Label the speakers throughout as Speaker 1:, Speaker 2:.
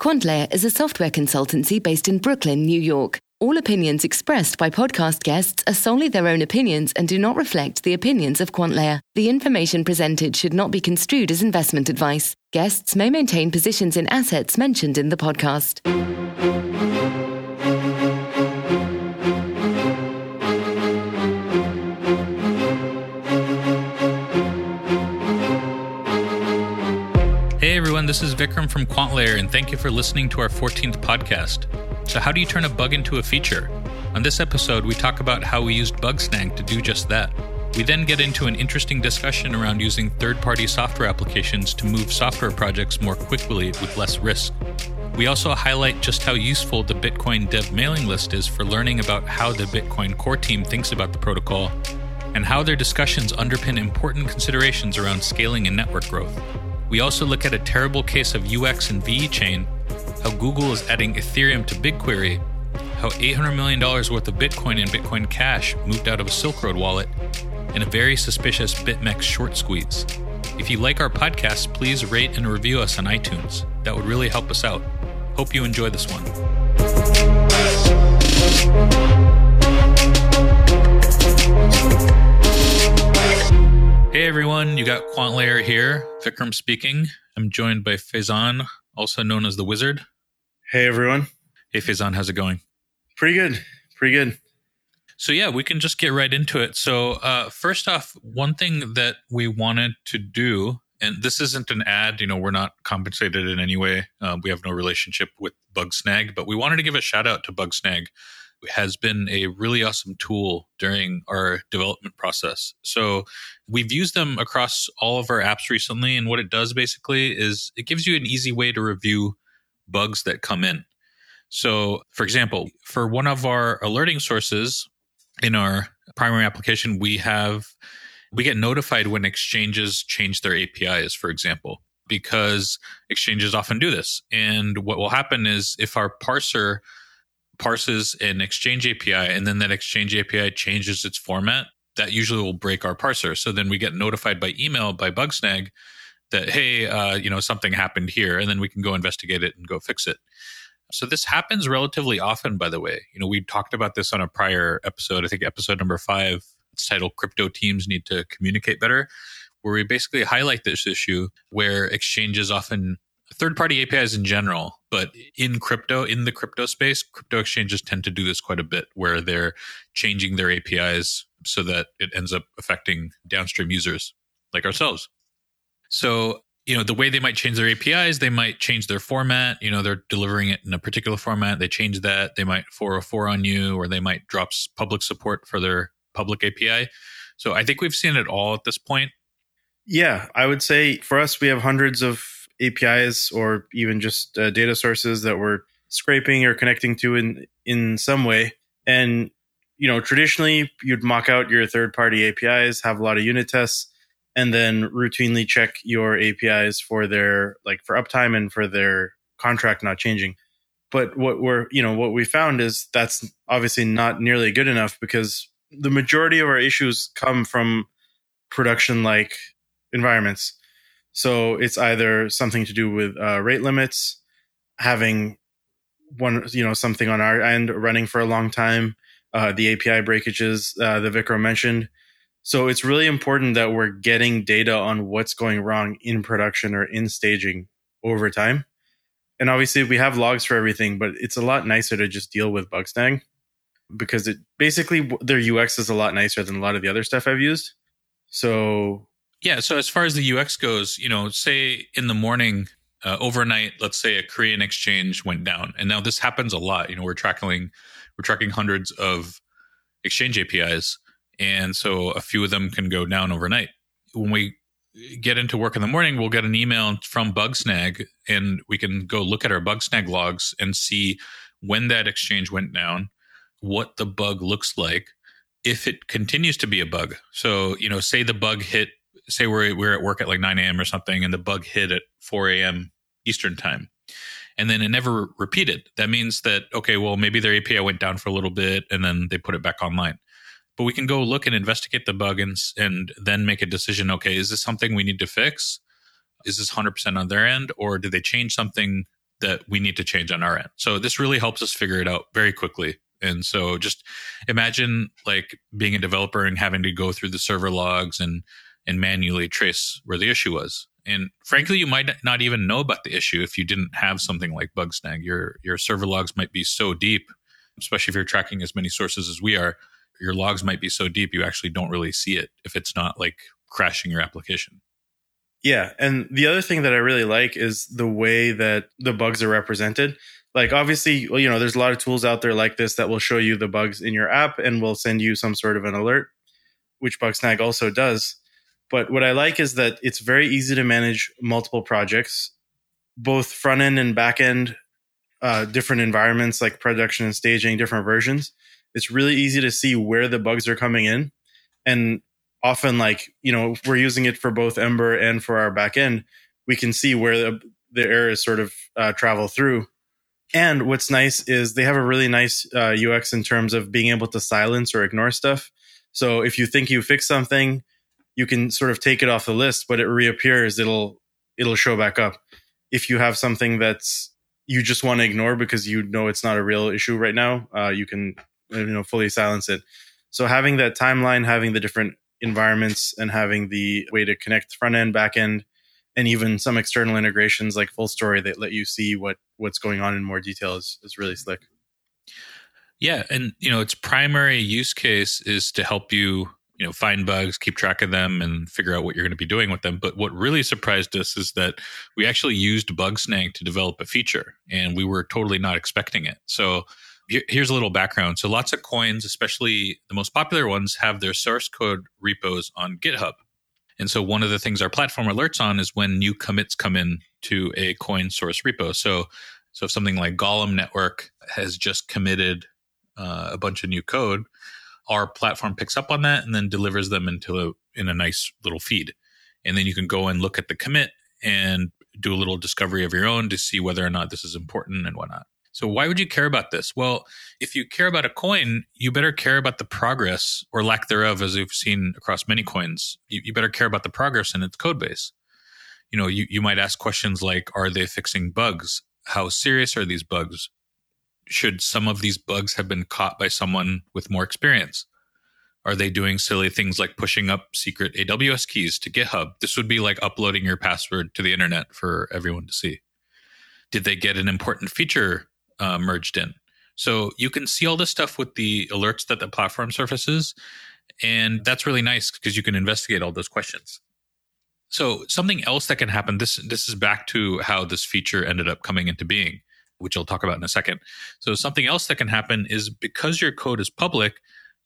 Speaker 1: QuantLayer is a software consultancy based in Brooklyn, New York. All opinions expressed by podcast guests are solely their own opinions and do not reflect the opinions of QuantLayer. The information presented should not be construed as investment advice. Guests may maintain positions in assets mentioned in the podcast.
Speaker 2: This is Vikram from QuantLayer, and thank you for listening to our 14th podcast. So, how do you turn a bug into a feature? On this episode, we talk about how we used Bugsnag to do just that. We then get into an interesting discussion around using third party software applications to move software projects more quickly with less risk. We also highlight just how useful the Bitcoin dev mailing list is for learning about how the Bitcoin core team thinks about the protocol and how their discussions underpin important considerations around scaling and network growth. We also look at a terrible case of UX and VeChain, how Google is adding Ethereum to BigQuery, how $800 million worth of Bitcoin and Bitcoin Cash moved out of a Silk Road wallet, and a very suspicious BitMEX short squeeze. If you like our podcast, please rate and review us on iTunes. That would really help us out. Hope you enjoy this one. Hey everyone, you got QuantLayer here. Vikram speaking. I'm joined by Faizan, also known as the Wizard.
Speaker 3: Hey everyone.
Speaker 2: Hey Faizan, how's it going?
Speaker 3: Pretty good. Pretty good.
Speaker 2: So yeah, we can just get right into it. So uh, first off, one thing that we wanted to do, and this isn't an ad, you know, we're not compensated in any way. Uh, we have no relationship with Bugsnag, but we wanted to give a shout out to Bugsnag has been a really awesome tool during our development process. So we've used them across all of our apps recently. And what it does basically is it gives you an easy way to review bugs that come in. So, for example, for one of our alerting sources in our primary application, we have we get notified when exchanges change their APIs, for example, because exchanges often do this. And what will happen is if our parser parses an exchange API and then that exchange API changes its format, that usually will break our parser. So then we get notified by email by Bugsnag that, hey, uh, you know, something happened here, and then we can go investigate it and go fix it. So this happens relatively often, by the way. You know, we talked about this on a prior episode, I think episode number five. It's titled Crypto Teams Need to Communicate Better, where we basically highlight this issue where exchanges often third party APIs in general, but in crypto, in the crypto space, crypto exchanges tend to do this quite a bit where they're changing their APIs so that it ends up affecting downstream users like ourselves. So, you know, the way they might change their APIs, they might change their format. You know, they're delivering it in a particular format. They change that. They might 404 on you, or they might drop public support for their public API. So I think we've seen it all at this point.
Speaker 3: Yeah, I would say for us, we have hundreds of APIs or even just uh, data sources that we're scraping or connecting to in in some way. And you know, traditionally you'd mock out your third party APIs, have a lot of unit tests, and then routinely check your APIs for their like for uptime and for their contract not changing. But what we're you know what we found is that's obviously not nearly good enough because the majority of our issues come from production like environments so it's either something to do with uh, rate limits, having one, you know, something on our end running for a long time, uh, the API breakages uh, that Vikram mentioned. So it's really important that we're getting data on what's going wrong in production or in staging over time. And obviously, we have logs for everything, but it's a lot nicer to just deal with Bugsnag because it basically their UX is a lot nicer than a lot of the other stuff I've used. So
Speaker 2: yeah. So as far as the UX goes, you know, say in the morning, uh, overnight, let's say a Korean exchange went down, and now this happens a lot. You know, we're tracking we're tracking hundreds of exchange APIs, and so a few of them can go down overnight. When we get into work in the morning, we'll get an email from Bugsnag, and we can go look at our Bugsnag logs and see when that exchange went down, what the bug looks like, if it continues to be a bug. So, you know, say the bug hit say we're we're at work at like 9 a.m. or something, and the bug hit at 4 a.m. Eastern time, and then it never repeated. That means that okay, well maybe their API went down for a little bit, and then they put it back online. But we can go look and investigate the bug and and then make a decision. Okay, is this something we need to fix? Is this 100% on their end, or did they change something that we need to change on our end. So this really helps us figure it out very quickly. And so just imagine like being a developer and having to go through the server logs and and manually trace where the issue was. And frankly, you might not even know about the issue if you didn't have something like Bugsnag. Your your server logs might be so deep, especially if you're tracking as many sources as we are. Your logs might be so deep you actually don't really see it if it's not like crashing your application.
Speaker 3: Yeah, and the other thing that I really like is the way that the bugs are represented. Like obviously, well, you know, there's a lot of tools out there like this that will show you the bugs in your app and will send you some sort of an alert, which Bugsnag also does. But what I like is that it's very easy to manage multiple projects, both front end and back end, uh, different environments like production and staging, different versions. It's really easy to see where the bugs are coming in. And often like you know we're using it for both ember and for our back end. we can see where the, the errors sort of uh, travel through and what's nice is they have a really nice uh, ux in terms of being able to silence or ignore stuff so if you think you fixed something you can sort of take it off the list but it reappears it'll it'll show back up if you have something that's you just want to ignore because you know it's not a real issue right now uh, you can you know fully silence it so having that timeline having the different environments and having the way to connect front end, back end, and even some external integrations like Fullstory that let you see what what's going on in more detail is, is really slick.
Speaker 2: Yeah, and you know its primary use case is to help you you know find bugs, keep track of them, and figure out what you're going to be doing with them. But what really surprised us is that we actually used Bugsnag to develop a feature, and we were totally not expecting it. So here's a little background. So lots of coins, especially the most popular ones, have their source code repos on GitHub. And so one of the things our platform alerts on is when new commits come in to a coin source repo. So so if something like Golem Network has just committed uh, a bunch of new code, our platform picks up on that and then delivers them into a, in a nice little feed. And then you can go and look at the commit and do a little discovery of your own to see whether or not this is important and whatnot. So why would you care about this? Well, if you care about a coin, you better care about the progress or lack thereof, as we've seen across many coins. You, you better care about the progress in its code base. You know, you, you might ask questions like, are they fixing bugs? How serious are these bugs? Should some of these bugs have been caught by someone with more experience? Are they doing silly things like pushing up secret AWS keys to GitHub? This would be like uploading your password to the internet for everyone to see. Did they get an important feature uh, merged in. So you can see all this stuff with the alerts that the platform surfaces. And that's really nice because you can investigate all those questions. So something else that can happen, this this is back to how this feature ended up coming into being, which I'll talk about in a second. So something else that can happen is because your code is public,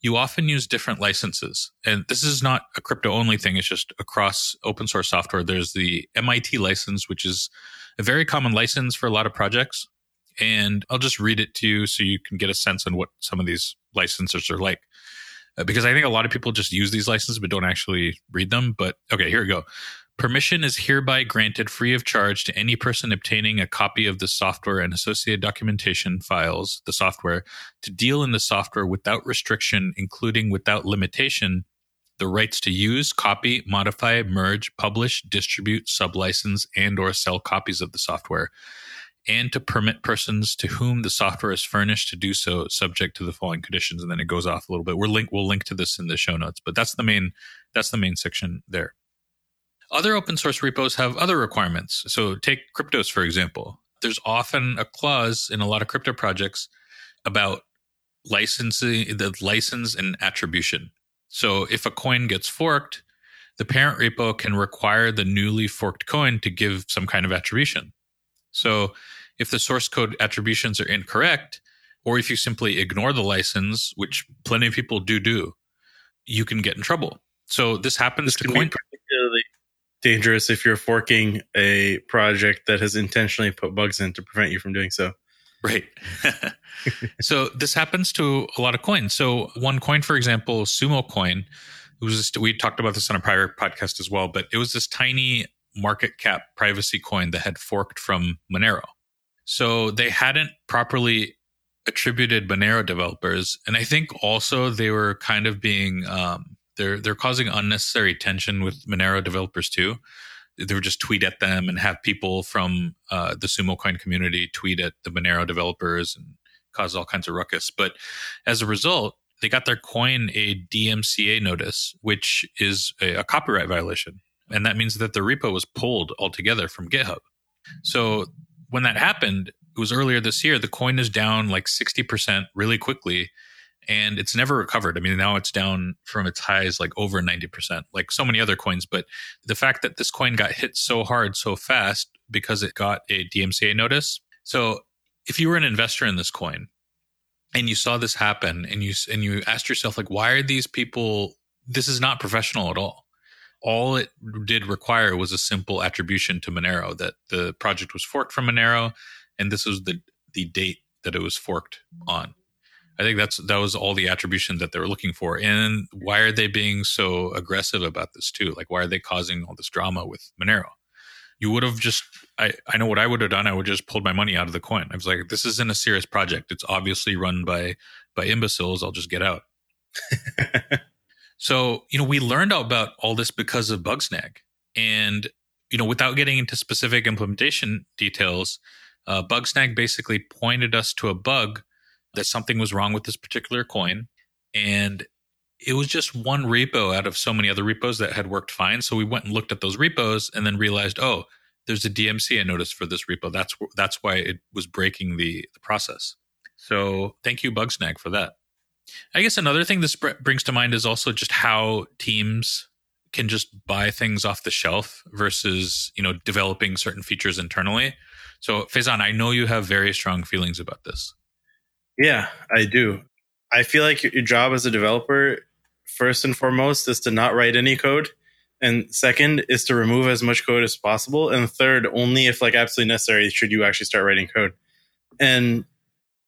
Speaker 2: you often use different licenses. And this is not a crypto only thing, it's just across open source software. There's the MIT license, which is a very common license for a lot of projects and I'll just read it to you so you can get a sense on what some of these licenses are like. Uh, because I think a lot of people just use these licenses but don't actually read them. But okay, here we go. Permission is hereby granted free of charge to any person obtaining a copy of the software and associated documentation files, the software, to deal in the software without restriction, including without limitation, the rights to use, copy, modify, merge, publish, distribute, sublicense, and or sell copies of the software and to permit persons to whom the software is furnished to do so subject to the following conditions and then it goes off a little bit. We're link we'll link to this in the show notes but that's the main that's the main section there other open source repos have other requirements so take cryptos for example there's often a clause in a lot of crypto projects about licensing the license and attribution so if a coin gets forked the parent repo can require the newly forked coin to give some kind of attribution so if the source code attributions are incorrect, or if you simply ignore the license, which plenty of people do do, you can get in trouble. So this happens this to coin. particularly
Speaker 3: dangerous if you're forking a project that has intentionally put bugs in to prevent you from doing so.
Speaker 2: Right. so this happens to a lot of coins. So one coin, for example, Sumokoin, it was just, we talked about this on a prior podcast as well, but it was this tiny market cap privacy coin that had forked from Monero. So they hadn't properly attributed Monero developers, and I think also they were kind of being um, they're they're causing unnecessary tension with Monero developers too. they would just tweet at them and have people from uh, the Sumokoin community tweet at the Monero developers and cause all kinds of ruckus. But as a result, they got their coin a DMCA notice, which is a, a copyright violation. And that means that the repo was pulled altogether from GitHub. So when that happened, it was earlier this year, the coin is down like 60% really quickly and it's never recovered. I mean, now it's down from its highs like over 90%, like so many other coins. But the fact that this coin got hit so hard so fast because it got a DMCA notice. So if you were an investor in this coin and you saw this happen and you and you asked yourself like why are these people this is not professional at all all it did require was a simple attribution to monero that the project was forked from monero and this was the the date that it was forked on i think that's that was all the attribution that they were looking for and why are they being so aggressive about this too like why are they causing all this drama with monero you would have just I, I know what I would have done. I would just pulled my money out of the coin. I was like, this isn't a serious project. It's obviously run by by imbeciles. I'll just get out. so, you know, we learned about all this because of Bugsnag. And, you know, without getting into specific implementation details, uh, Bugsnag basically pointed us to a bug that something was wrong with this particular coin. And it was just one repo out of so many other repos that had worked fine. So we went and looked at those repos and then realized, oh, there's a DMCA notice for this repo. That's that's why it was breaking the, the process. So thank you, Bugsnag, for that. I guess another thing this brings to mind is also just how teams can just buy things off the shelf versus you know developing certain features internally. So Faizan, I know you have very strong feelings about this.
Speaker 3: Yeah, I do. I feel like your job as a developer first and foremost is to not write any code and second is to remove as much code as possible and third only if like absolutely necessary should you actually start writing code and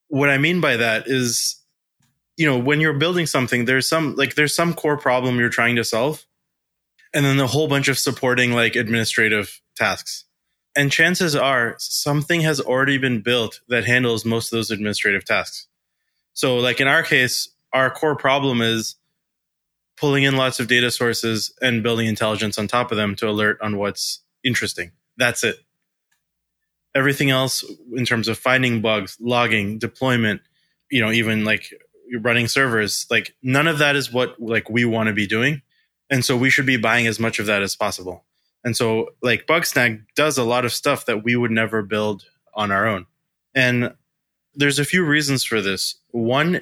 Speaker 3: what i mean by that is you know when you're building something there's some like there's some core problem you're trying to solve and then a whole bunch of supporting like administrative tasks and chances are something has already been built that handles most of those administrative tasks so like in our case our core problem is pulling in lots of data sources and building intelligence on top of them to alert on what's interesting. That's it. Everything else in terms of finding bugs, logging, deployment, you know, even like running servers, like none of that is what like we want to be doing. And so we should be buying as much of that as possible. And so like Bugsnag does a lot of stuff that we would never build on our own. And there's a few reasons for this. One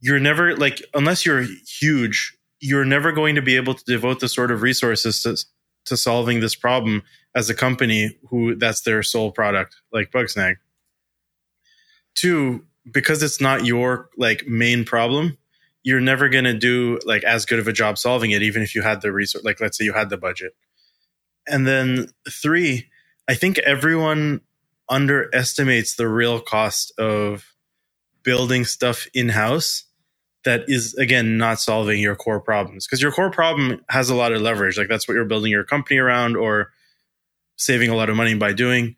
Speaker 3: you're never like unless you're huge you're never going to be able to devote the sort of resources to, to solving this problem as a company who that's their sole product like bugsnag two because it's not your like main problem you're never going to do like as good of a job solving it even if you had the resource like let's say you had the budget and then three i think everyone underestimates the real cost of building stuff in house that is again not solving your core problems. Because your core problem has a lot of leverage. Like that's what you're building your company around or saving a lot of money by doing.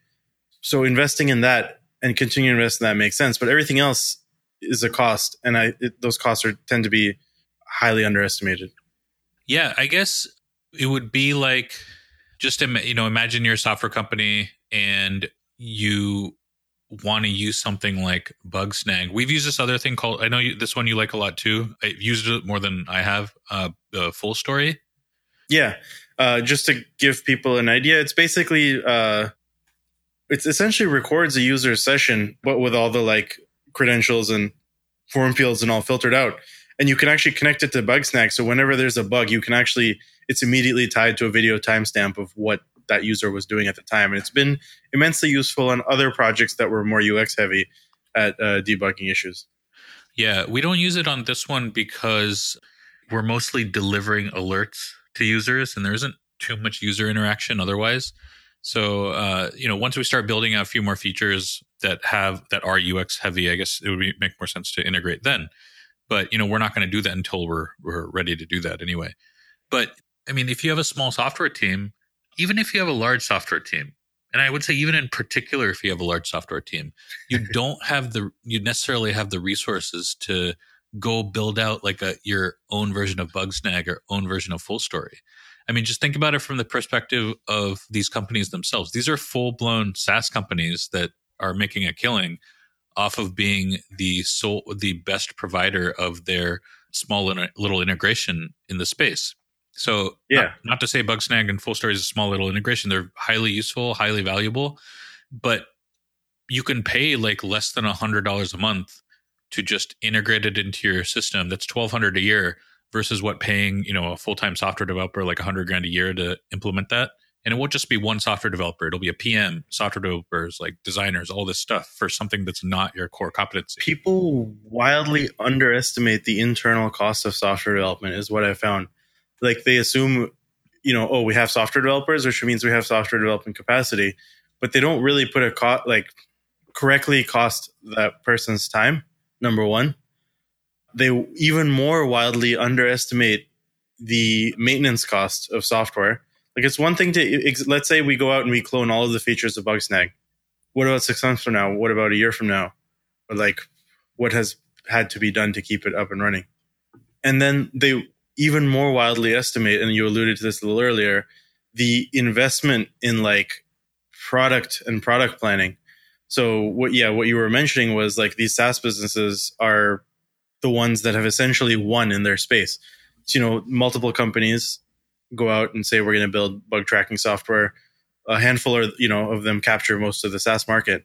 Speaker 3: So investing in that and continuing to invest in that makes sense but everything else is a cost and i it, those costs are tend to be highly underestimated.
Speaker 2: Yeah i guess it would be like just you know imagine you're a software company and you want to use something like Bugsnag. We've used this other thing called I know you, this one you like a lot too. I've used it more than I have. Uh, uh Fullstory.
Speaker 3: Yeah, uh, just to give people an idea, it's basically uh, it's essentially records a user's session, but with all the like credentials and form fields and all filtered out. And you can actually connect it to Bugsnag. So whenever there's a bug, you can actually it's immediately tied to a video timestamp of what that user was doing at the time. And it's been immensely useful on other projects that were more UX heavy at uh, debugging issues.
Speaker 2: Yeah, we don't use it on this one because we're mostly delivering alerts to users and there isn't too much user interaction otherwise. So, uh, you know, once we start building out a few more features that have that are UX heavy, I guess it would be, make more sense to integrate then. But you know, we're not going to do that until we're we're ready to do that anyway. But I mean, if you have a small software team, even if you have a large software team, and I would say even in particular if you have a large software team, you don't have the you necessarily have the resources to go build out like a your own version of Bugsnag or own version of Fullstory. I mean, just think about it from the perspective of these companies themselves. These are full blown SaaS companies that are making a killing off of being the sole, the best provider of their small little integration in the space. So,
Speaker 3: yeah,
Speaker 2: not, not to say Bugsnag and Fullstory is a small little integration; they're highly useful, highly valuable, but you can pay like less than a hundred dollars a month to just integrate it into your system. That's twelve hundred a year versus what paying you know a full time software developer like a hundred grand a year to implement that. And it won't just be one software developer; it'll be a PM, software developers, like designers, all this stuff for something that's not your core competency.
Speaker 3: People wildly underestimate the internal cost of software development, is what I found. Like they assume, you know, oh, we have software developers, which means we have software development capacity, but they don't really put a cost like correctly cost that person's time. Number one, they even more wildly underestimate the maintenance cost of software. Like it's one thing to let's say we go out and we clone all of the features of Bugsnag. What about six months from now? What about a year from now? Or like what has had to be done to keep it up and running? And then they even more wildly estimate, and you alluded to this a little earlier, the investment in like product and product planning. So what yeah, what you were mentioning was like these SaaS businesses are the ones that have essentially won in their space. So, you know, multiple companies go out and say we're going to build bug tracking software. A handful or you know of them capture most of the SaaS market,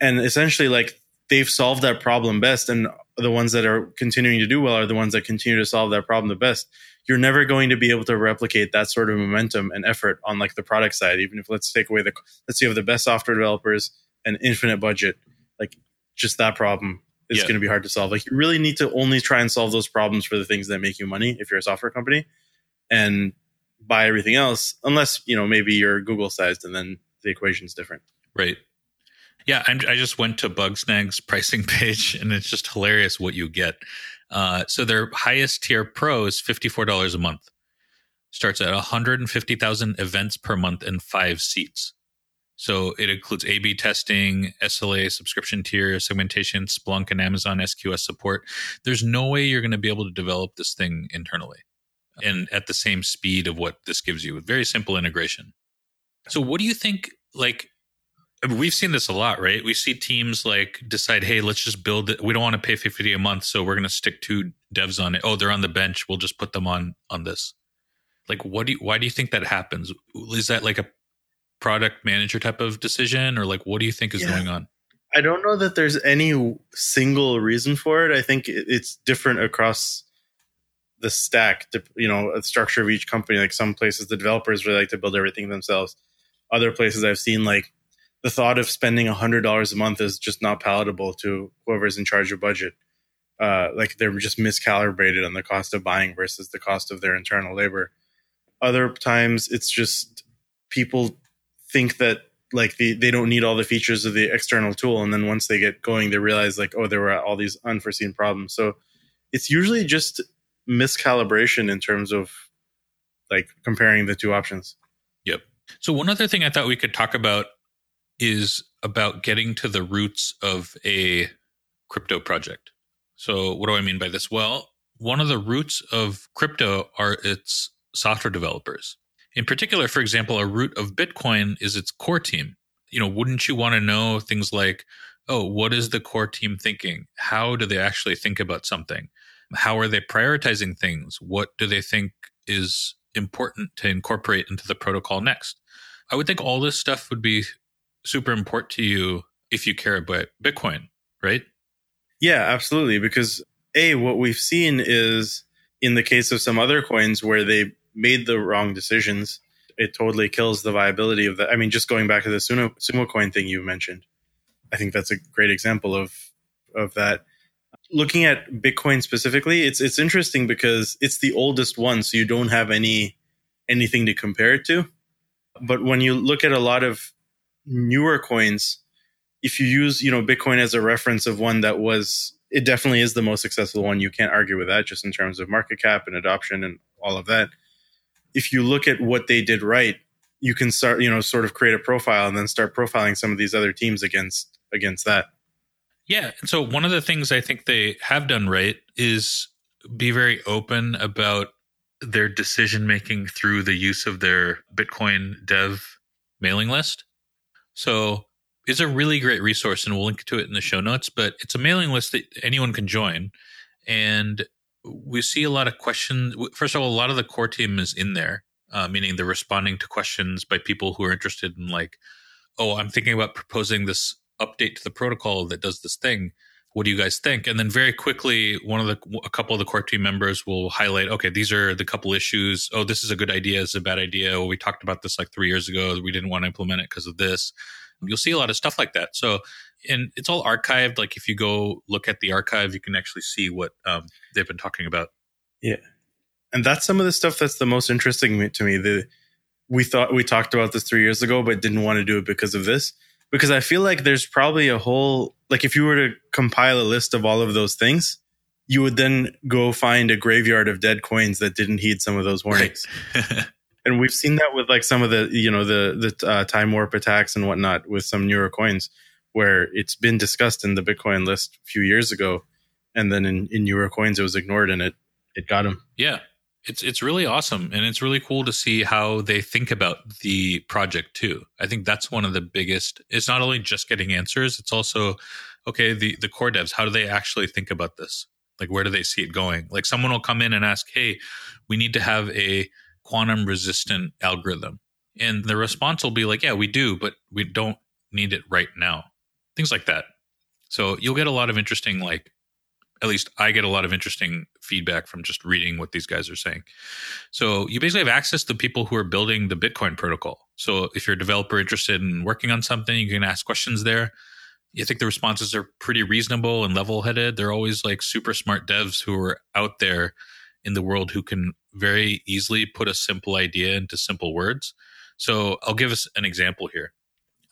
Speaker 3: and essentially like they've solved that problem best. And the ones that are continuing to do well are the ones that continue to solve that problem the best. You're never going to be able to replicate that sort of momentum and effort on like the product side. Even if let's take away the let's say you have the best software developers and infinite budget, like just that problem is yeah. going to be hard to solve. Like you really need to only try and solve those problems for the things that make you money if you're a software company, and buy everything else unless you know maybe you're Google sized and then the equation's different.
Speaker 2: Right. Yeah, I, I just went to Bugsnag's pricing page, and it's just hilarious what you get. Uh, so their highest tier pro is fifty four dollars a month. Starts at one hundred and fifty thousand events per month and five seats. So it includes A B testing, SLA, subscription tier, segmentation, Splunk, and Amazon SQS support. There's no way you're going to be able to develop this thing internally and at the same speed of what this gives you with very simple integration. So, what do you think? Like, I mean, we've seen this a lot, right? We see teams like decide, hey, let's just build it. We don't want to pay 50 a month, so we're going to stick two devs on it. Oh, they're on the bench. We'll just put them on on this. Like, what do you, why do you think that happens? Is that like a product manager type of decision or like what do you think is yeah. going on
Speaker 3: i don't know that there's any single reason for it i think it's different across the stack you know the structure of each company like some places the developers really like to build everything themselves other places i've seen like the thought of spending $100 a month is just not palatable to whoever's in charge of budget. Uh, like they're just miscalibrated on the cost of buying versus the cost of their internal labor. Other times it's just people think that like the, they don't need all the features of the external tool and then once they get going they realize like oh there were all these unforeseen problems. So it's usually just miscalibration in terms of like comparing the two options.
Speaker 2: Yep. So one other thing i thought we could talk about is about getting to the roots of a crypto project so what do i mean by this well one of the roots of crypto are its software developers in particular, for example, a root of Bitcoin is its core team. You know, wouldn't you want to know things like, oh, what is the core team thinking? How do they actually think about something? How are they prioritizing things? What do they think is important to incorporate into the protocol next? I would think all this stuff would be super important to you if you care about Bitcoin, right?
Speaker 3: Yeah, absolutely. Because A, what we've seen is in the case of some other coins where they made the wrong decisions, it totally kills the viability of that. I mean, just going back to the Sumo, Sumokoin thing you mentioned, I think that's a great example of of that. Looking at Bitcoin specifically, it's it's interesting because it's the oldest one, so you don't have any anything to compare it to. But when you look at a lot of newer coins, if you use you know Bitcoin as a reference of one that was, it definitely is the most successful one. You can't argue with that, just in terms of market cap and adoption and all of that if you look at what they did right, you can start, you know, sort of create a profile and then start profiling some of these other teams against against that.
Speaker 2: Yeah. So one of the things I think they have done right is be very open about their decision making through the use of their Bitcoin dev mailing list. So it's a really great resource, and we'll link to it in the show notes. But it's a mailing list that anyone can join, and we see a lot of questions. First of all, a lot of the core team is in there, uh, meaning they're responding to questions by people who are interested in like, oh, I'm thinking about proposing this update to the protocol that does this thing. What do you guys think? And then very quickly, one of the a couple of the core team members will highlight, okay, these are the couple issues. Oh, this is a good idea. This is a bad idea. We talked about this like three years ago. We didn't want to implement it because of this. You'll see a lot of stuff like that. So, and it's all archived. Like if you go look at the archive, you can actually see what um, they've been talking about.
Speaker 3: Yeah, and that's some of the stuff that's the most interesting to me. The we thought we talked about this three years ago, but didn't want to do it because of this. Because I feel like there's probably a whole like if you were to compile a list of all of those things, you would then go find a graveyard of dead coins that didn't heed some of those warnings. Right. and we've seen that with like some of the you know the the uh, time warp attacks and whatnot with some newer coins where it's been discussed in the bitcoin list a few years ago and then in, in newer coins it was ignored and it it got them
Speaker 2: yeah it's it's really awesome and it's really cool to see how they think about the project too i think that's one of the biggest it's not only just getting answers it's also okay the the core devs how do they actually think about this like where do they see it going like someone will come in and ask hey we need to have a quantum resistant algorithm? And the response will be like, yeah, we do, but we don't need it right now. Things like that. So you'll get a lot of interesting, like, at least I get a lot of interesting feedback from just reading what these guys are saying. So you basically have access to people who are building the Bitcoin protocol. So if you're a developer interested in working on something, you can ask questions there. I think the responses are pretty reasonable and level headed. They're always like super smart devs who are out there in the world who can very easily put a simple idea into simple words. So I'll give us an example here.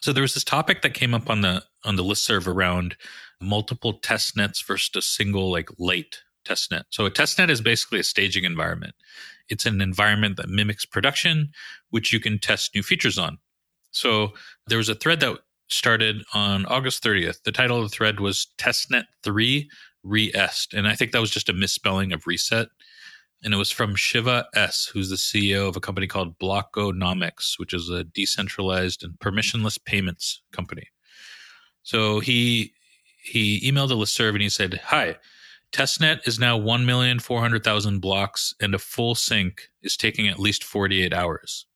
Speaker 2: So there was this topic that came up on the on the list serve around multiple test nets versus a single like late test net. So a test net is basically a staging environment. It's an environment that mimics production, which you can test new features on. So there was a thread that started on August 30th. The title of the thread was Testnet 3 Reest. And I think that was just a misspelling of reset and it was from Shiva S, who's the CEO of a company called Blockonomics, which is a decentralized and permissionless payments company. So he he emailed a listserv and he said, "Hi, testnet is now 1,400,000 blocks and a full sync is taking at least 48 hours.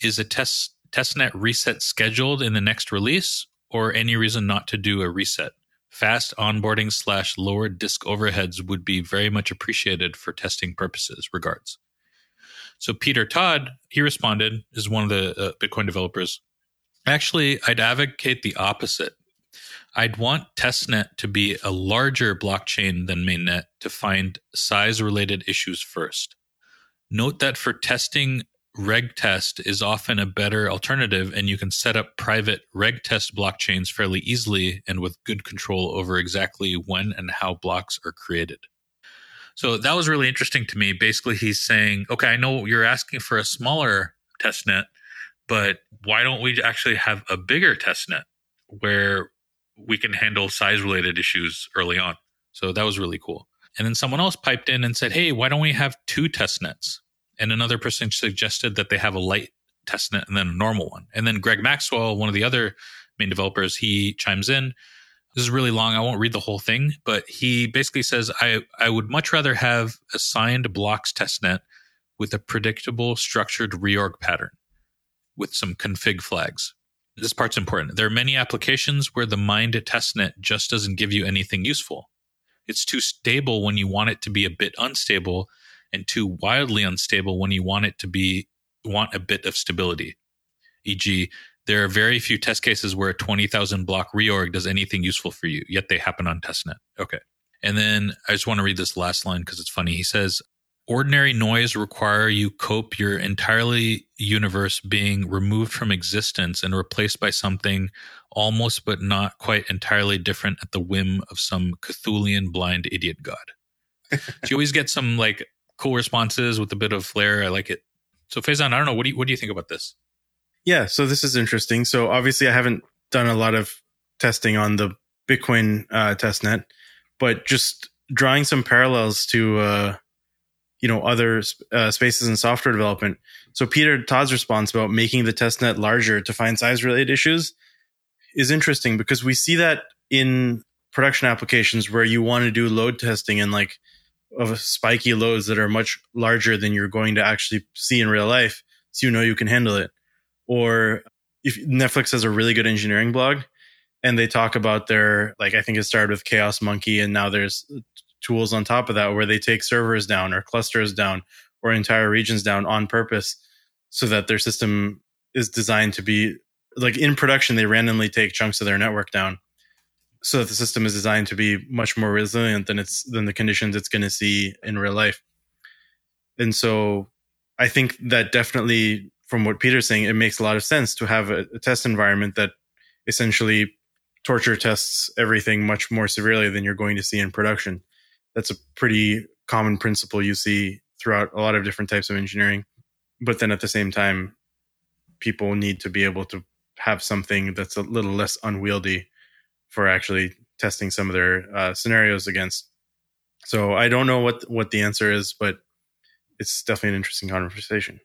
Speaker 2: Is a test testnet reset scheduled in the next release or any reason not to do a reset?" Fast onboarding slash lower disk overheads would be very much appreciated for testing purposes. Regards. So Peter Todd, he responded, is one of the uh, Bitcoin developers. Actually, I'd advocate the opposite. I'd want testnet to be a larger blockchain than mainnet to find size related issues first. Note that for testing regtest is often a better alternative and you can set up private regtest blockchains fairly easily and with good control over exactly when and how blocks are created. So that was really interesting to me. Basically he's saying okay i know you're asking for a smaller testnet but why don't we actually have a bigger testnet where we can handle size related issues early on? So that was really cool. And then someone else piped in and said hey why don't we have two testnets and another person suggested that they have a light testnet and then a normal one. And then Greg Maxwell, one of the other main developers, he chimes in. This is really long. I won't read the whole thing, but he basically says, I, I would much rather have assigned blocks testnet with a predictable structured reorg pattern with some config flags. This part's important. There are many applications where the mined testnet just doesn't give you anything useful. It's too stable when you want it to be a bit unstable and too wildly unstable when you want it to be want a bit of stability. E.g., there are very few test cases where a 20,000 block reorg does anything useful for you, yet they happen on testnet. Okay. And then I just want to read this last line because it's funny. He says, Ordinary noise require you cope your entirely universe being removed from existence and replaced by something almost but not quite entirely different at the whim of some Cthulian blind idiot god. so you always get some like cool responses with a bit of flair. I like it. So Faizan, I don't know. What do you, what do you think about this?
Speaker 3: Yeah. So this is interesting. So obviously I haven't done a lot of testing on the Bitcoin uh, testnet, but just drawing some parallels to, uh, you know other uh, spaces in software development. So Peter Todd's response about making the testnet larger to find size related issues is interesting because we see that in production applications where you want to do load testing and like of spiky loads that are much larger than you're going to actually see in real life so you know you can handle it. Or if netflix has a really good engineering blog and they talk about their like i think it started with chaos monkey and now there's tools on top of that where they take servers down or clusters down or entire regions down on purpose so that their system is designed to be like in production they randomly take chunks of their network down so that the system is designed to be much more resilient than it's than the conditions it's going to see in real life. And so i think that definitely from what peter's saying it makes a lot of sense to have a, a test environment that essentially torture tests everything much more severely than you're going to see in production. That's a pretty common principle you see throughout a lot of different types of engineering. But then at the same time people need to be able to have something that's a little less unwieldy for actually testing some of their uh, scenarios against. So I don't know what what the answer is, but it's definitely an interesting conversation.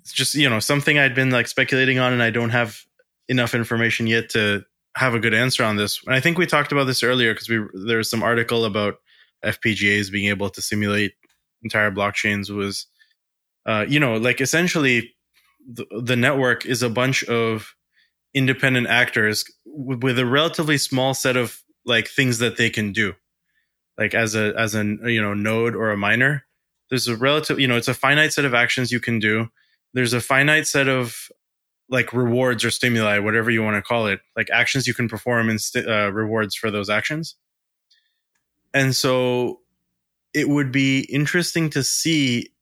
Speaker 3: It's just you know something I'd been like speculating on, and I don't have enough information yet to have a good answer on this. And I think we talked about this earlier because we there was some article about FPGAs being able to simulate entire blockchains. Was uh, you know like essentially the, the network is a bunch of independent actors w- with a relatively small set of like things that they can do. Like as a as a you know node or a miner there's a relative you know it's a finite set of actions you can do. There's a finite set of like rewards or stimuli whatever you want to call it like actions you can perform and st- uh, rewards for those actions. And so it would be interesting to see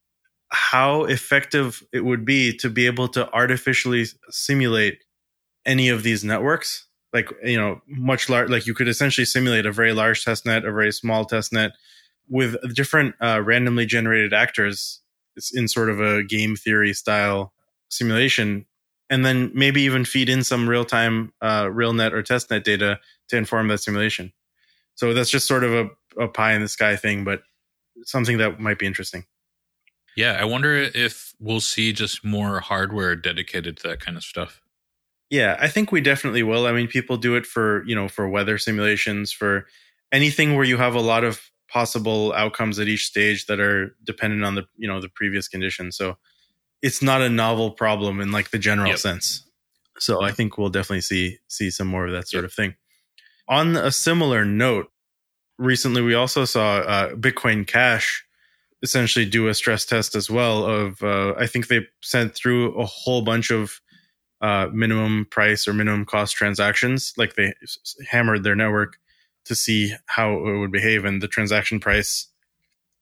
Speaker 3: how effective it would be to be able to artificially simulate any of these networks like you know much large like you could essentially simulate a very large test net a very small test net with different uh, randomly generated actors. In sort of a game theory style simulation. And then maybe even feed in some real-time uh, real net or test net data to inform that simulation. So that's just sort of a, a pie in the sky thing but something that might be interesting.
Speaker 2: Yeah i wonder if we'll see just more hardware dedicated to that kind of stuff
Speaker 3: yeah, I think we definitely will. I mean, people do it for, you know, for weather simulations, for anything where you have a lot of possible outcomes at each stage that are dependent on the, you know, the previous condition. So it's not a novel problem in like the general yep. sense. So I think we'll definitely see see some more of that sort yep. of thing. On a similar note, recently we also saw uh, Bitcoin Cash essentially do a stress test as well. Of uh, I think they sent through a whole bunch of uh, minimum price or minimum cost transactions. Like they hammered their network to see how it would behave, and the transaction price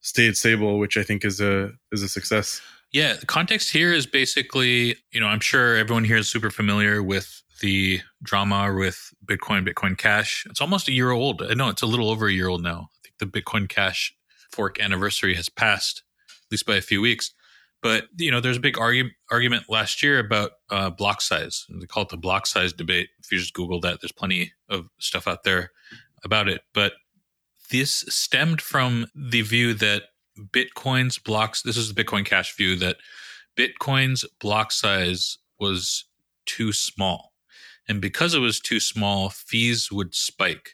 Speaker 3: stayed stable, which I think is a is a success.
Speaker 2: Yeah, the context here is basically, you know, I'm sure everyone here is super familiar with the drama with Bitcoin, Bitcoin Cash. It's almost a year old. No, it's a little over a year old now. I think the Bitcoin Cash fork anniversary has passed, at least by a few weeks. But you know, there's a big argument last year about uh, block size. They call it the block size debate. If you just Google that, there's plenty of stuff out there about it. But this stemmed from the view that Bitcoin's blocks. This is the Bitcoin Cash view that Bitcoin's block size was too small, and because it was too small, fees would spike.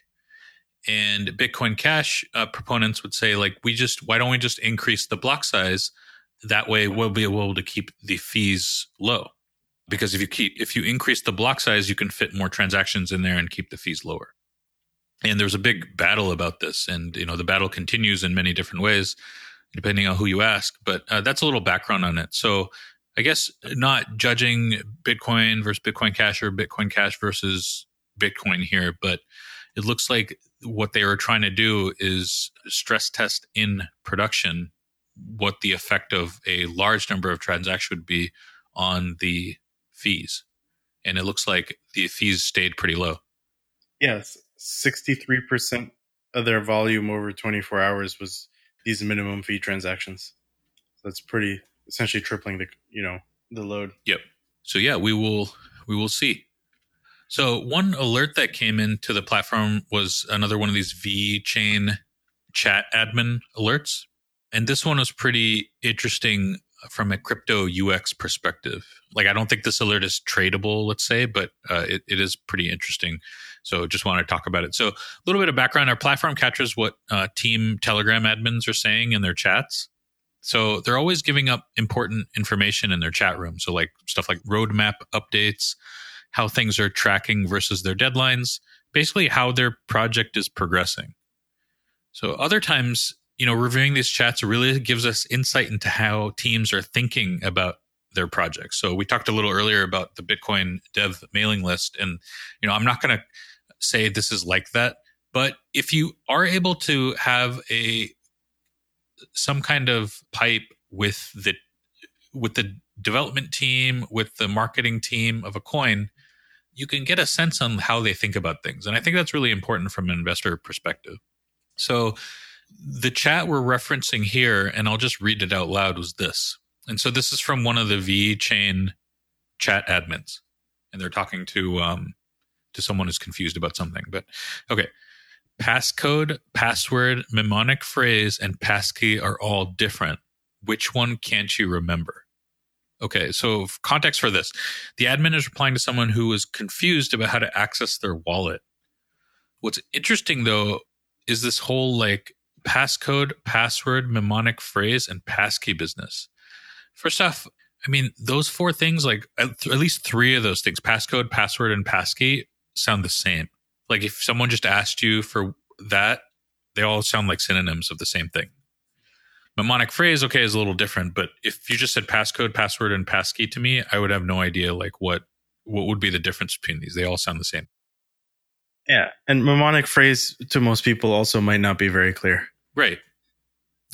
Speaker 2: And Bitcoin Cash uh, proponents would say, like, we just why don't we just increase the block size? That way we'll be able to keep the fees low. Because if you keep if you increase the block size you can fit more transactions in there and keep the fees lower. And there's a big battle about this and you know the battle continues in many different ways depending on who you ask but uh, that's a little background on it. So i guess not judging bitcoin versus bitcoin cash or bitcoin cash versus bitcoin here but it looks like what they were trying to do is stress test in production what the effect of a large number of transactions would be on the fees. And it looks like the fees stayed pretty low.
Speaker 3: Yes, 63% of their volume over 24 hours was these minimum fee transactions. So that's pretty essentially tripling the, you know, the load.
Speaker 2: Yep. So yeah, we will we will see. So one alert that came into the platform was another one of these VeChain chat admin alerts and this one was pretty interesting from a crypto UX perspective. Like, I don't think this alert is tradable, let's say, but uh, it, it is pretty interesting. So, just want to talk about it. So, a little bit of background: our platform captures what uh, team Telegram admins are saying in their chats. So, they're always giving up important information in their chat room. So, like stuff like roadmap updates, how things are tracking versus their deadlines, basically how their project is progressing. So, other times you know, reviewing these chats really gives us insight into how teams are thinking about their projects. So we talked a little earlier about the Bitcoin dev mailing list and you know, I'm not going to say this is like that, but if you are able to have a some kind of pipe with the with the development team, with the marketing team of a coin, you can get a sense on how they think about things. And I think that's really important from an investor perspective. So the chat we're referencing here, and I'll just read it out loud, was this. And so this is from one of the VeChain chat admins, and they're talking to um, to someone who's confused about something. But okay, passcode, password, mnemonic phrase, and passkey are all different. Which one can't you remember? Okay, so context for this the admin is replying to someone who was confused about how to access their wallet. What's interesting though is this whole like passcode, password, mnemonic phrase, and passkey business. First off, I mean, those four things, like at, least three of those things, passcode, password, and passkey, sound the same. Like if someone just asked you for that, they all sound like synonyms of the same thing. Mnemonic phrase, okay, is a little different, but if you just said passcode, password, and passkey to me, I would have no idea like what what would be the difference between these. They all sound the same.
Speaker 3: Yeah, and mnemonic phrase to most people also might not be very clear.
Speaker 2: Right.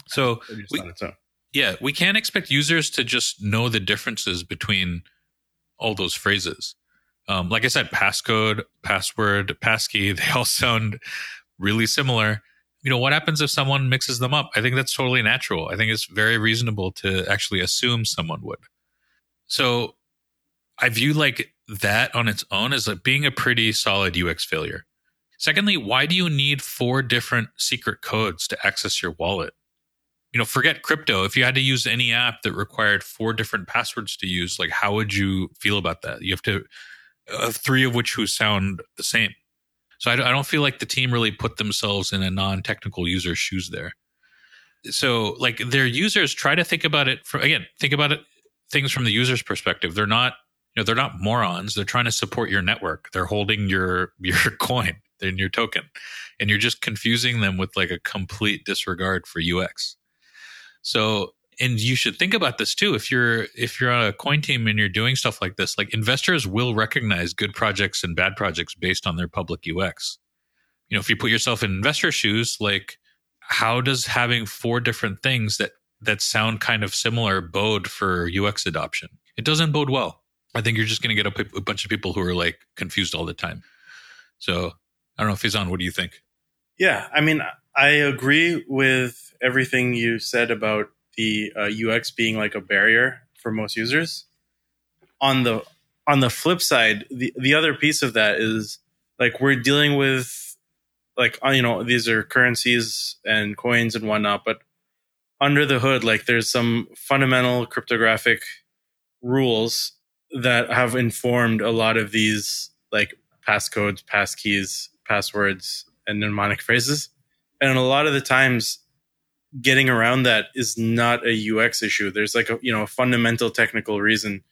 Speaker 2: So we, yeah, we can't expect users to just know the differences between all those phrases. Um, like I said, passcode, password, passkey, they all sound really similar. You know, what happens if someone mixes them up? I think that's totally natural. I think it's very reasonable to actually assume someone would. So I view like that on its own as like being a pretty solid UX failure. Secondly, why do you need four different secret codes to access your wallet? You know, forget crypto. If you had to use any app that required four different passwords to use, like how would you feel about that? You have to, uh, three of which who sound the same. So I, I don't feel like the team really put themselves in a non-technical user's shoes there. So like their users try to think about it from again, think about it things from the user's perspective. They're not know they're not morons. They're trying to support your network. They're holding your your coin in your token. And you're just confusing them with like a complete disregard for ux so and you should think about this too. If you're if you're on a coin team and you're doing stuff like this like investors will recognize good projects and bad projects based on their public ux you know if you put yourself in investor shoes like how does having four different things that that sound kind of similar bode for ux adoption? It doesn't bode well i think you're just going to get a, a bunch of people who are like confused all the time so I don't know, Faizan, what do you think?
Speaker 3: Yeah, I mean, I agree with everything you said about the uh, UX being like a barrier for most users. On the on the flip side, the the other piece of that is like we're dealing with like uh, you know these are currencies and coins and whatnot, but under the hood, like there's some fundamental cryptographic rules that have informed a lot of these like passcodes, passkeys, passwords and mnemonic phrases. And a lot of the times getting around that is not a UX issue. There's like a, you know, a fundamental technical reason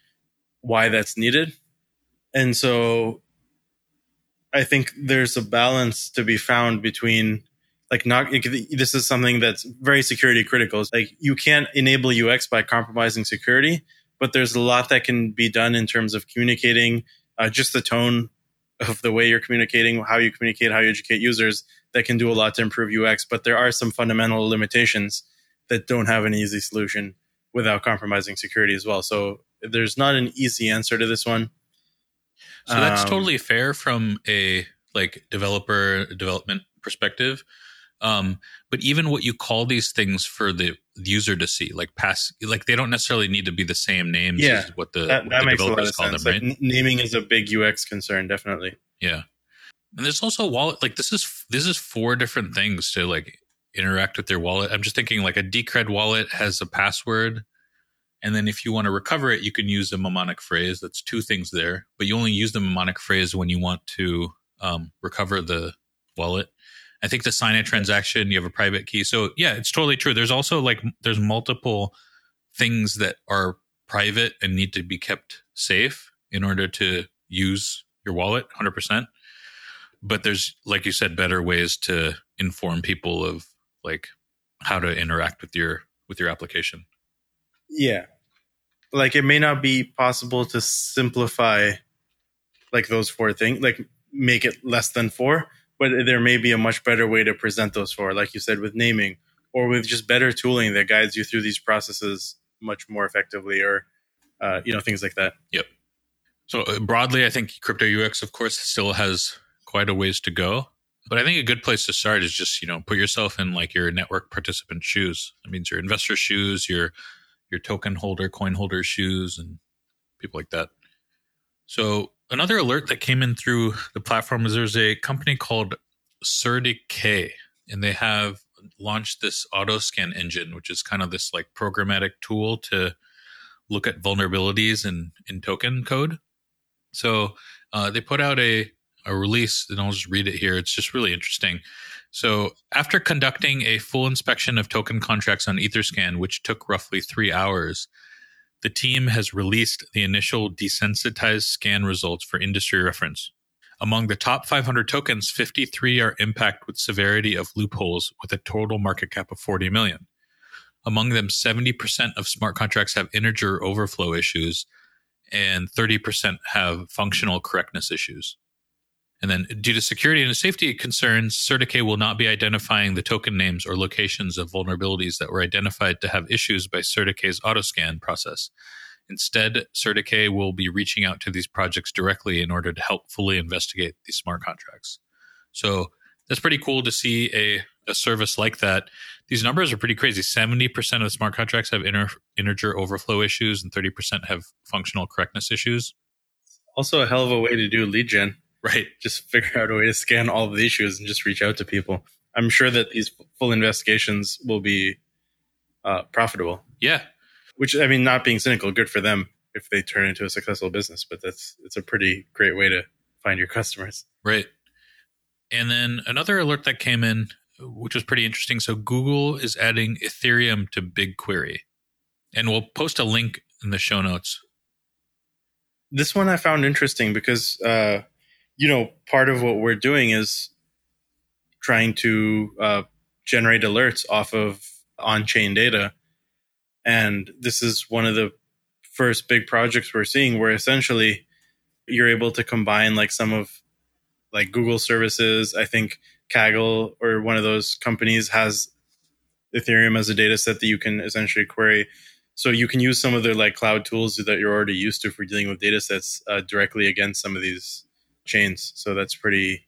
Speaker 3: why that's needed. And so I think there's a balance to be found between like not this is something that's very security critical. It's like you can't enable UX by compromising security, but there's a lot that can be done in terms of communicating uh, just the tone of the way you're communicating, how you communicate, how you educate users that can do a lot to improve UX. But there are some fundamental limitations that don't have an easy solution without compromising security as well. So there's not an easy answer to this one.
Speaker 2: So that's um, totally fair from a like developer development perspective. Um, but even what you call these things for the user to see, like pass, like they don't necessarily need to be the same names
Speaker 3: yeah,
Speaker 2: as what the,
Speaker 3: that,
Speaker 2: what
Speaker 3: that
Speaker 2: the
Speaker 3: makes
Speaker 2: developers
Speaker 3: call
Speaker 2: them,
Speaker 3: like,
Speaker 2: right?
Speaker 3: Naming is a big UX concern, definitely.
Speaker 2: Yeah. And there's also a wallet, like this is, this is four different things to like interact with their wallet. I'm just thinking like a Decred wallet has a password. And then if you want to recover it, you can use a mnemonic phrase. That's two things there, but you only use the mnemonic phrase when you want to um, recover the wallet. I think to sign a transaction, you have a private key. So yeah, it's totally true. There's also like there's multiple things that are private and need to be kept safe in order to use your wallet 100%. But there's like you said better ways to inform people of like how to interact with your with your application.
Speaker 3: Yeah. Like it may not be possible to simplify like those four things, like make it less than four, but there may be a much better way to present those four, like you said, with naming or with just better tooling that guides you through these processes much more effectively or uh, you know things like that.
Speaker 2: Yep. So uh, broadly i think crypto ux of course still has quite a ways to go but i think a good place to start is just you know put yourself in like your network participant shoes. That means your investor shoes your your token holder coin holder shoes and people like that. So another alert that came in through the platform is there's a company called CertiK, and they have launched this auto scan engine, which is kind of this like programmatic tool to look at vulnerabilities in, in token code. So uh, they put out a, a release, and I'll just read it here. It's just really interesting. So after conducting a full inspection of token contracts on Etherscan, which took roughly three hours, the team has released the initial desensitized scan results for industry reference. Among the top 500 tokens, 53 are impacted with severity of loopholes with a total market cap of 40 million. Among them, 70% of smart contracts have integer overflow issues and 30% have functional correctness issues. And then, due to security and safety concerns, CertiK will not be identifying the token names or locations of vulnerabilities that were identified to have issues by CertiK's autoscan process. Instead, CertiK will be reaching out to these projects directly in order to help fully investigate these smart contracts. So that's pretty cool to see a, a service like that. These numbers are pretty crazy. 70% of smart contracts have inter, integer overflow issues and 30% have functional correctness issues.
Speaker 3: Also, a hell of a way to do lead gen.
Speaker 2: Right.
Speaker 3: Just figure out a way to scan all of the issues and just reach out to people. I'm sure that these full investigations will be uh, profitable.
Speaker 2: Yeah,
Speaker 3: which I mean, not being cynical, good for them if they turn into a successful business. But that's it's a pretty great way to find your customers.
Speaker 2: Right. And then another alert that came in, which was pretty interesting. So Google is adding Ethereum to BigQuery, and we'll post a link in the show notes.
Speaker 3: This one I found interesting because, uh, you know, part of what we're doing is trying to uh, generate alerts off of on-chain data and this is one of the first big projects we're seeing where essentially you're able to combine like some of like Google services. I think Kaggle or one of those companies has Ethereum as a data set that you can essentially query. So you can use some of their like cloud tools that you're already used to for dealing with data sets uh, directly against some of these chains. So that's pretty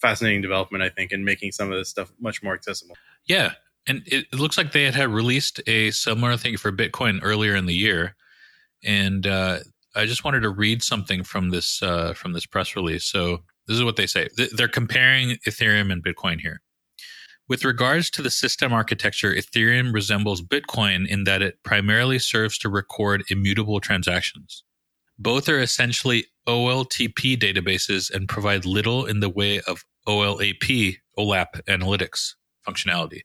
Speaker 3: fascinating development, I think, in making some of this stuff much more accessible.
Speaker 2: Yeah, and it, it, looks like they had, had released a similar thing for Bitcoin earlier in the year, and uh, I just wanted to read something from this uh, from this press release. So this is what they say: they're comparing Ethereum and Bitcoin here. With regards to the system architecture, Ethereum resembles Bitcoin in that it primarily serves to record immutable transactions. Both are essentially OLTP databases and provide little in the way of OLAP, OLAP analytics functionality.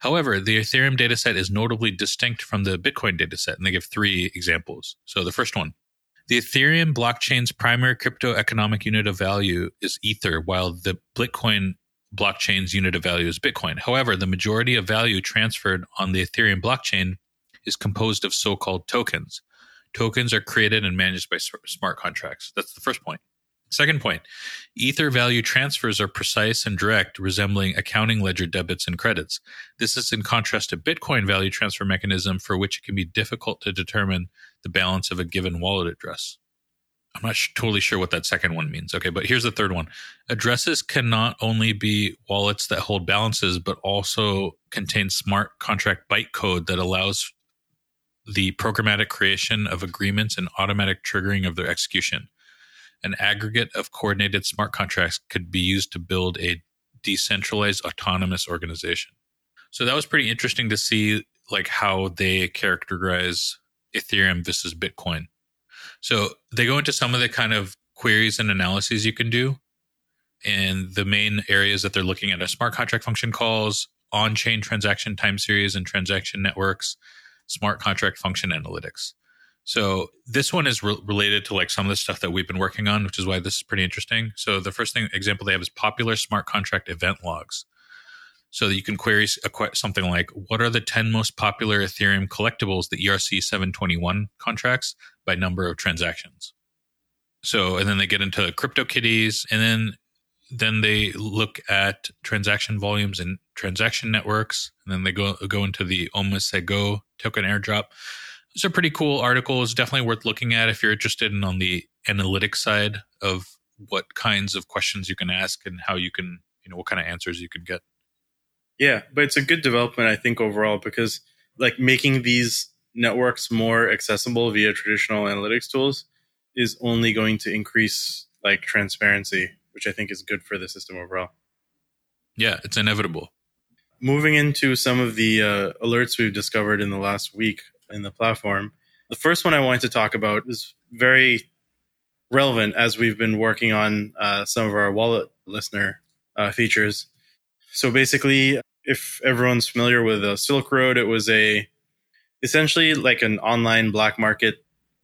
Speaker 2: However, the Ethereum dataset is notably distinct from the Bitcoin dataset, and they give three examples. So the first one, the Ethereum blockchain's primary crypto economic unit of value is Ether, while the Bitcoin blockchain's unit of value is Bitcoin. However, the majority of value transferred on the Ethereum blockchain is composed of so-called tokens. Tokens are created and managed by smart contracts. That's the first point. Second point, Ether value transfers are precise and direct, resembling accounting ledger debits and credits. This is in contrast to Bitcoin value transfer mechanism, for which it can be difficult to determine the balance of a given wallet address. I'm not sh- totally sure what that second one means. Okay, but here's the third one. Addresses can not only be wallets that hold balances, but also contain smart contract bytecode that allows the programmatic creation of agreements and automatic triggering of their execution an aggregate of coordinated smart contracts could be used to build a decentralized autonomous organization. So that was pretty interesting to see like how they characterize Ethereum versus Bitcoin. So they go into some of the kind of queries and analyses you can do. And the main areas that they're looking at are smart contract function calls, on chain transaction time series and transaction networks, smart contract function analytics. So this one is re- related to like some of the stuff that we've been working on, which is why this is pretty interesting. So the first thing example they have is popular smart contract event logs. So that you can query something like, what are the 10 most popular Ethereum collectibles, the ERC 721 contracts by number of transactions? So, and then they get into CryptoKitties and then, then they look at transaction volumes and transaction networks. And then they go, go into the OmiseGO token airdrop. It's a pretty cool article. It's definitely worth looking at if you're interested in on the analytics side of what kinds of questions you can ask and how you can, you know, what kind of answers you can get.
Speaker 3: Yeah, but it's a good development, I think, overall, because like making these networks more accessible via traditional analytics tools is only going to increase like transparency, which I think is good for the system overall.
Speaker 2: Yeah, it's inevitable.
Speaker 3: Moving into some of the uh, alerts we've discovered in the last week in the platform, the first one I wanted to talk about is very relevant as we've been working on uh, some of our wallet listener uh, features. So basically, if everyone's familiar with uh, Silk Road, it was a essentially like an online black market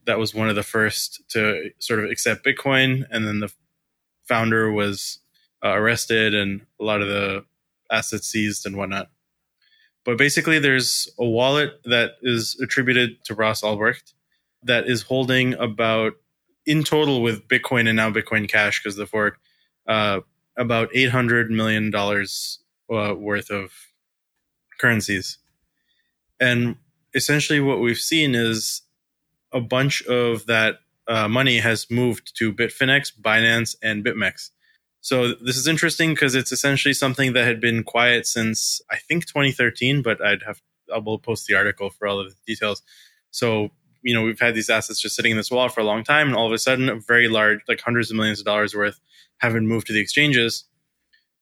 Speaker 3: that was one of the first to sort of accept Bitcoin, and then the founder was uh, arrested and a lot of the assets seized and whatnot. But basically, there's a wallet that is attributed to Ross Ulbricht that is holding about, in total with Bitcoin and now Bitcoin Cash because the fork, uh, about eight hundred million dollars uh, worth of currencies. And essentially, what we've seen is a bunch of that uh, money has moved to Bitfinex, Binance, and BitMEX. So this is interesting because it's essentially something that had been quiet since I think 2013, but I'd have I will post the article for all of the details. So you know we've had these assets just sitting in this wallet for a long time, and all of a sudden, a very large, like hundreds of millions of dollars worth, have been moved to the exchanges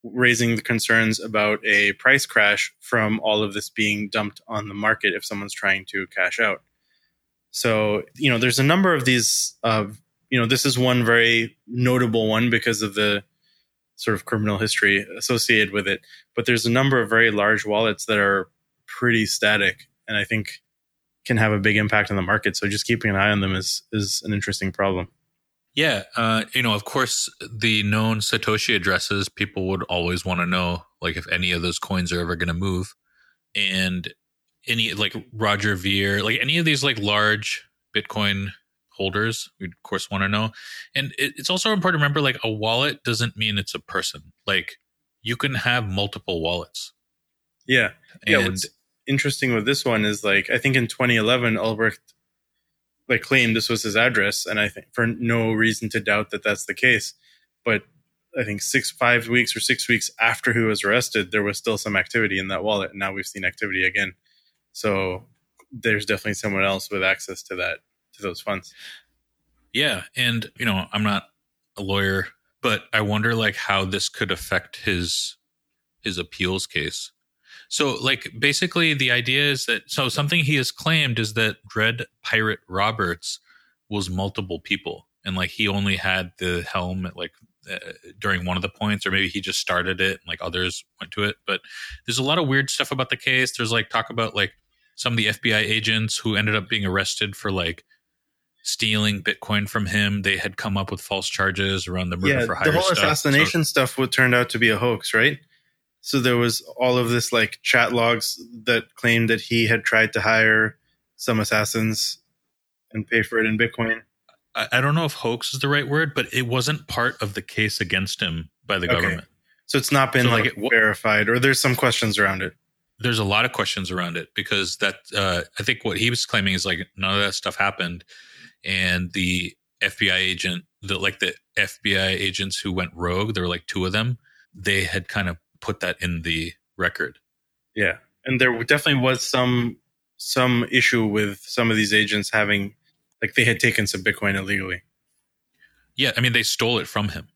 Speaker 3: raising the concerns about a price crash from all of this being dumped on the market if someone's trying to cash out. So, you know, there's a number of these, uh, you know, this is one very notable one because of the sort of criminal history associated with it. But there's a number of very large wallets that are pretty static and I think can have a big impact on the market. So just keeping an eye on them is, is an interesting problem.
Speaker 2: Yeah, uh, you know, of course, the known Satoshi addresses, people would always want to know, like, if any of those coins are ever going to move, and any like Roger Ver, like any of these like large Bitcoin holders, we of course want to know. And it, it's also important to remember, like, a wallet doesn't mean it's a person. Like, you can have multiple wallets.
Speaker 3: Yeah, and yeah. What's interesting with this one is like I think in 2011, Ulbricht like claimed this was his address, and I think for no reason to doubt that that's the case. But I think six, five weeks or six weeks after he was arrested, there was still some activity in that wallet, and now we've seen activity again. So there's definitely someone else with access to that to those funds.
Speaker 2: Yeah, and you know, I'm not a lawyer, but I wonder like how this could affect his his appeals case. So, like, basically, the idea is that so something he has claimed is that Dread Pirate Roberts was multiple people, and like he only had the helm at like uh, during one of the points, or maybe he just started it and like others went to it. But there's a lot of weird stuff about the case. There's like talk about like some of the FBI agents who ended up being arrested for like stealing Bitcoin from him. They had come up with false charges around the murder
Speaker 3: yeah,
Speaker 2: for hire.
Speaker 3: The whole stuff. assassination so, stuff would turned out to be a hoax, right? So there was all of this like chat logs that claimed that he had tried to hire some assassins and pay for it in Bitcoin.
Speaker 2: I, I don't know if hoax is the right word, but it wasn't part of the case against him by the okay. government.
Speaker 3: So it's not been so like, like it, verified, or there's some questions around it.
Speaker 2: There's a lot of questions around it because that uh, I think what he was claiming is like none of that stuff happened, and the FBI agent, the like the FBI agents who went rogue, there were like two of them. They had kind of put that in the record.
Speaker 3: Yeah, and there definitely was some some issue with some of these agents having like they had taken some Bitcoin illegally.
Speaker 2: Yeah, I mean they stole it from him.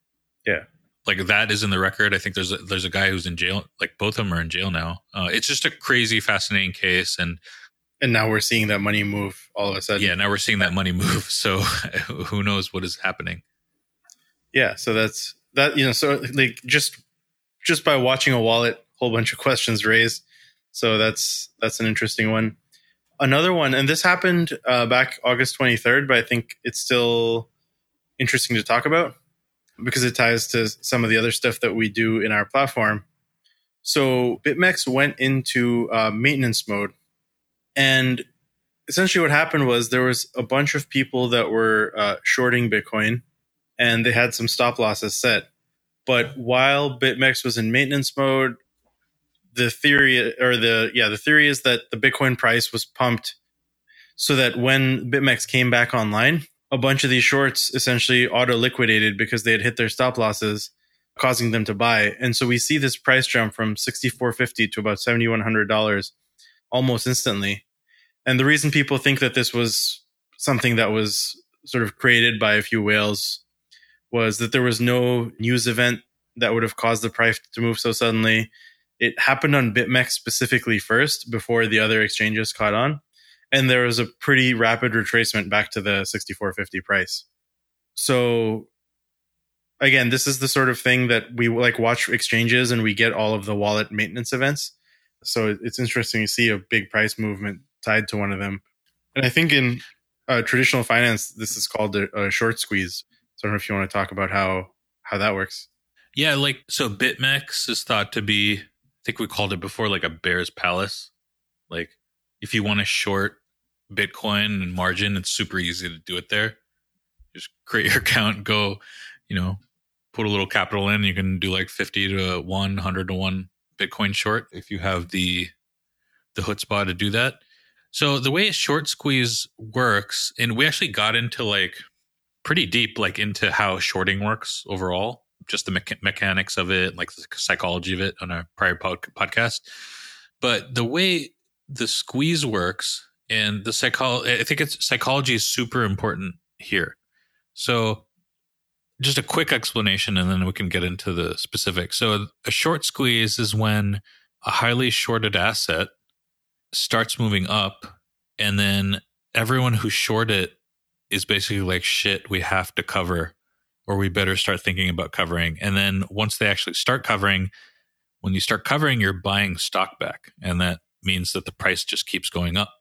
Speaker 3: Yeah.
Speaker 2: Like that is in the record. I think there's a, there's a guy who's in jail. Like both of them are in jail now. Uh, it's just a crazy, fascinating case, and
Speaker 3: and now we're seeing that money move all of a sudden.
Speaker 2: Yeah, now we're seeing that money move. So who knows what is happening?
Speaker 3: Yeah, so that's that. You know, so like just just by watching a wallet, a whole bunch of questions raised. So that's that's an interesting one. Another one, and this happened uh, back August 23rd, but I think it's still interesting to talk about because it ties to some of the other stuff that we do in our platform. So BitMEX went into uh, maintenance mode, and essentially what happened was there was a bunch of people that were uh, shorting Bitcoin, and they had some stop losses set. But while BitMEX was in maintenance mode, the theory or the yeah the theory is that the Bitcoin price was pumped so that when BitMEX came back online, a bunch of these shorts essentially auto liquidated because they had hit their stop losses, causing them to buy. And so we see this price jump from sixty four fifty to about seventy one hundred dollars almost instantly. And the reason people think that this was something that was sort of created by a few whales was that there was no news event that would have caused the price to move so suddenly. It happened on BitMEX specifically first before the other exchanges caught on and there was a pretty rapid retracement back to the 6450 price. So again, this is the sort of thing that we like watch exchanges and we get all of the wallet maintenance events. So it's interesting to see a big price movement tied to one of them. And I think in uh, traditional finance, this is called a, a short squeeze. So I don't know if you want to talk about how how that works.
Speaker 2: Yeah, like so BitMEX is thought to be I think we called it before like a bear's palace. Like if you want to short Bitcoin and margin, it's super easy to do it there. Just create your account, go, you know, put a little capital in. You can do like 50 to 100 to 1 Bitcoin short if you have the the chutzpah to do that. So the way a short squeeze works, and we actually got into like pretty deep, like into how shorting works overall, just the mecha- mechanics of it, like the psychology of it on a prior pod- podcast. But the way the squeeze works and the psychology i think it's psychology is super important here. So just a quick explanation and then we can get into the specifics. So a short squeeze is when a highly shorted asset starts moving up and then everyone who short it is basically like shit we have to cover or we better start thinking about covering. And then once they actually start covering when you start covering you're buying stock back and that means that the price just keeps going up.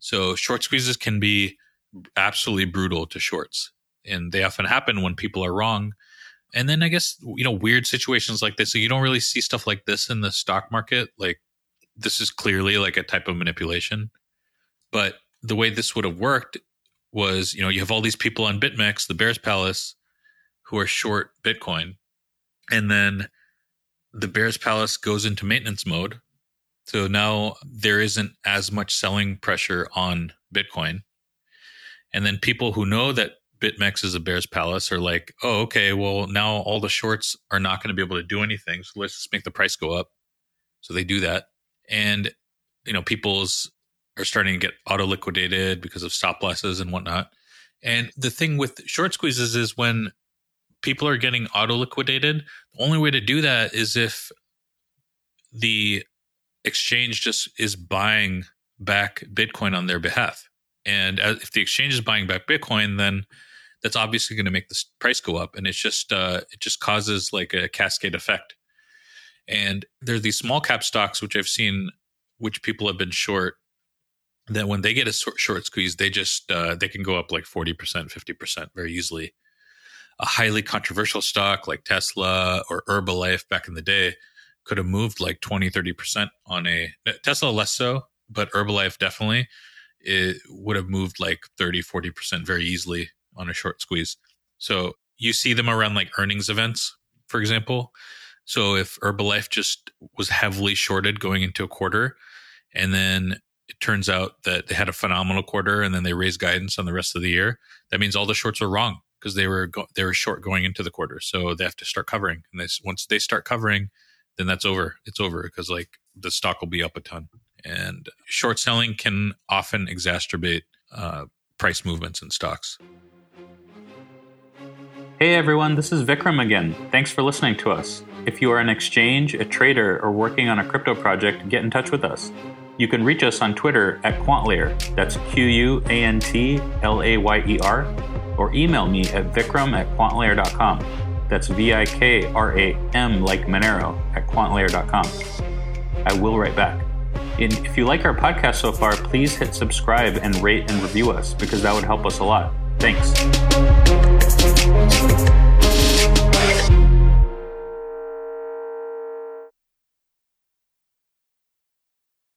Speaker 2: So short squeezes can be absolutely brutal to shorts. And they often happen when people are wrong. And then I guess, you know, weird situations like this. So you don't really see stuff like this in the stock market. Like this is clearly like a type of manipulation. But the way this would have worked was, you know, you have all these people on BitMEX, the Bears Palace, who are short Bitcoin. And then the Bears Palace goes into maintenance mode so now there isn't as much selling pressure on Bitcoin. And then people who know that BitMEX is a bear's palace are like, oh, okay, well, now all the shorts are not going to be able to do anything. So let's just make the price go up. So they do that. And, you know, people's are starting to get auto liquidated because of stop losses and whatnot. And the thing with short squeezes is when people are getting auto liquidated, the only way to do that is if the exchange just is buying back Bitcoin on their behalf. And if the exchange is buying back Bitcoin, then that's obviously going to make the price go up, and it's just uh, it just causes like a cascade effect. And there are these small cap stocks which I've seen, which people have been short. That when they get a short squeeze, they just uh, they can go up like forty percent, fifty percent very easily. A highly controversial stock like Tesla or Herbalife back in the day, could have moved like 20, 30% on a Tesla less so, but Herbalife definitely it would have moved like 30, 40% very easily on a short squeeze. So you see them around like earnings events, for example. So if Herbalife just was heavily shorted going into a quarter, and then it turns out that they had a phenomenal quarter, and then they raised guidance on the rest of the year, that means all the shorts are wrong because they were go- they were short going into the quarter. So they have to start covering, and they, once they start covering, then that's over. It's over because like the stock will be up a ton. And short selling can often exacerbate uh, price movements in stocks. Hey everyone, this is Vikram again. Thanks for listening to us. If you are an exchange, a trader, or working on a crypto project, get in touch with us. You can reach us on Twitter at QuantLayer, that's Q U A N T L A Y E R, or email me at vikram at quantlayer.com. That's V I K R A M like Monero at quantlayer.com. I will write back. And if you like our podcast so far, please hit subscribe and rate and review us because that would help us a lot. Thanks.